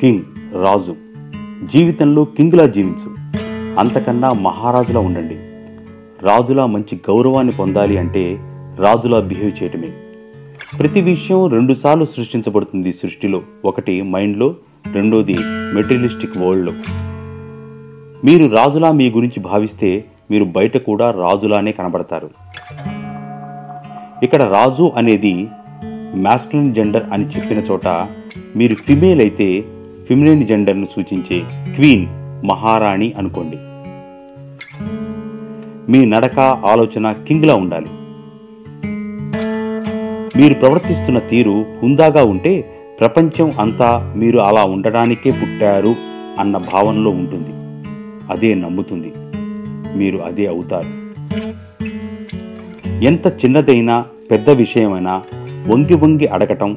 King రాజు. జీవితంలో కింగ్లా జీవించు. అంతకన్నా మహారాజులా ఉండండి. రాజులా మంచి గౌరవాన్ని పొందాలి అంటే రాజులా బిహేవ్ చేయటమే. ప్రతి విషయం రెండుసార్లు సృష్టించబడుతుంది సృష్టిలో. ఒకటి మైండ్లో రెండోది మెటీరియలిస్టిక్ వరల్డ్లో. మీరు రాజులా మీ గురించి భావిస్తే మీరు బయట కూడా రాజులానే కనబడతారు. ఇక్కడ రాజు అనేది మాస్కులిన్ జెండర్ అని చెప్పిన చోట మీరు ఫిమేల్ అయితే ఫిమిలిన్ జెండర్ను సూచించే క్వీన్ మహారాణి అనుకోండి. మీ నడక ఆలోచన కింగ్లా ఉండాలి. మీరు ప్రవర్తిస్తున్న తీరు హుందాగా ఉంటే ప్రపంచం అంతా మీరు అలా ఉండడానికే పుట్టారు అన్న భావనలో ఉంటుంది. అదే నమ్ముతుంది. మీరు అదే అవుతారు. ఎంత చిన్నదైనా పెద్ద విషయమైనా వంగి వంగి అడగటం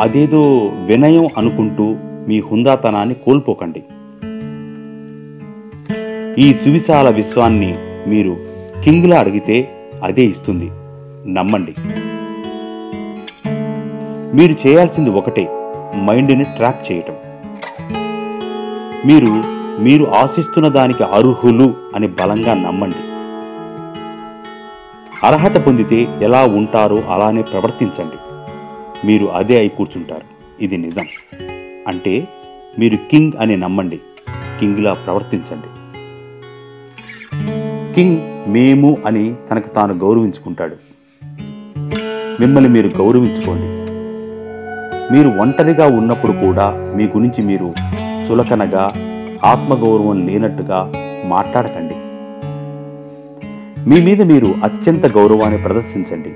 అదేదో వినయం అనుకుంటూ మీ హుందాతనాన్ని కోల్పోకండి. ఈ సువిశాల విశ్వాన్ని మీరు కింగ్లా అడిగితే అదే ఇస్తుంది. నమ్మండి. మీరు చేయాల్సింది ఒకటే మైండ్ని ట్రాక్ చేయటం. మీరు మీరు ఆశిస్తున్న దానికి అర్హులు అని బలంగా నమ్మండి. అర్హత పొందితే ఎలా ఉంటారో అలానే ప్రవర్తించండి. మీరు అదే అయి కూర్చుంటారు. ఇది నిజం. అంటే మీరు కింగ్ అని నమ్మండి. కింగ్లా ప్రవర్తించండి. కింగ్ మేము అని తనకు తాను గౌరవించుకుంటాడు. మిమ్మల్ని మీరు గౌరవించుకోండి. మీరు ఒంటరిగా ఉన్నప్పుడు కూడా మీ గురించి మీరు చులకనగా ఆత్మగౌరవం లేనట్టుగా మాట్లాడకండి. మీ మీద మీరు అత్యంత గౌరవాన్ని ప్రదర్శించండి.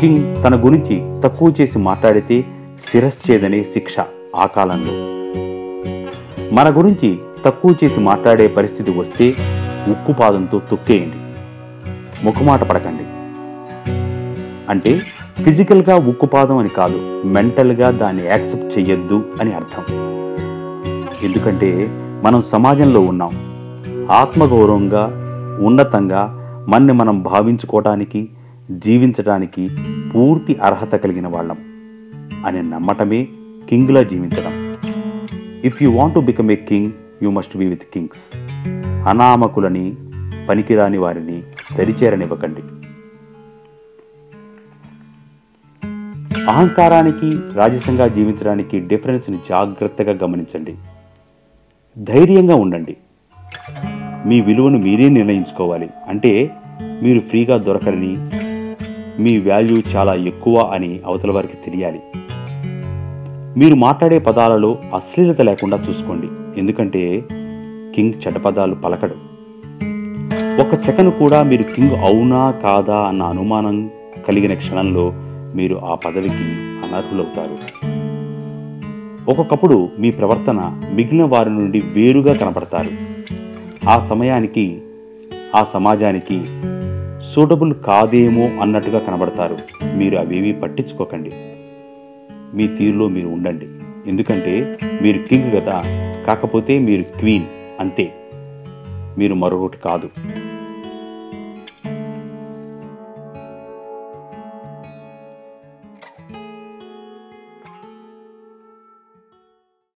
కింగ్ తన గురించి తక్కువ చేసి మాట్లాడితే శిరశ్చేదనే శిక్ష ఆ కాలంలో. మన గురించి తక్కువ చేసి మాట్లాడే పరిస్థితి వస్తే ఉక్కుపాదంతో తొక్కేయండి. ముఖమాట పడకండి. అంటే ఫిజికల్గా ఉక్కుపాదం అని కాదు మెంటల్గా దాన్ని యాక్సెప్ట్ చేయొద్దు అని అర్థం. ఎందుకంటే మనం సమాజంలో ఉన్నాం. ఆత్మగౌరవంగా ఉన్నతంగా మన్ని మనం భావించుకోవటానికి జీవించడానికి పూర్తి అర్హత కలిగిన వాళ్ళం. అని నమ్మటమే కింగ్లా జీవించడం. If you want to become a king you must be with kings అనామకులని పనికిరాని వారిని దరిచేరనివ్వకండి. అహంకారానికి రాజసంగా జీవించడానికి డిఫరెన్స్ని జాగ్రత్తగా గమనించండి. ధైర్యంగా ఉండండి. మీ విలువను మీరే నిర్ణయించుకోవాలి. అంటే మీరు ఫ్రీగా దొరకరని మీ వాల్యూ చాలా ఎక్కువ అని అవతల వారికి తెలియాలి. మీరు మాట్లాడే పదాలలో అశ్లీలత లేకుండా చూసుకోండి. ఎందుకంటే కింగ్ చెడపదాలు పలకడు. ఒక సెకండ్ కూడా మీరు కింగ్ అవునా కాదా అన్న అనుమానం కలిగిన క్షణంలో మీరు ఆ పదవికి అనర్హులవుతారు. ఒక్కొక్కప్పుడు మీ ప్రవర్తన మిగిలిన వారి నుండి వేరుగా కనపడతారు. ఆ సమయానికి ఆ సమాజానికి సూటబుల్ కాదేమో అన్నట్టుగా కనబడతారు. మీరు అవేవి పట్టించుకోకండి. మీ తీరులో మీరు ఉండండి. ఎందుకంటే మీరు కింగ్ కదా కాకపోతే మీరు క్వీన్ అంతే. మీరు మరొకటి కాదు.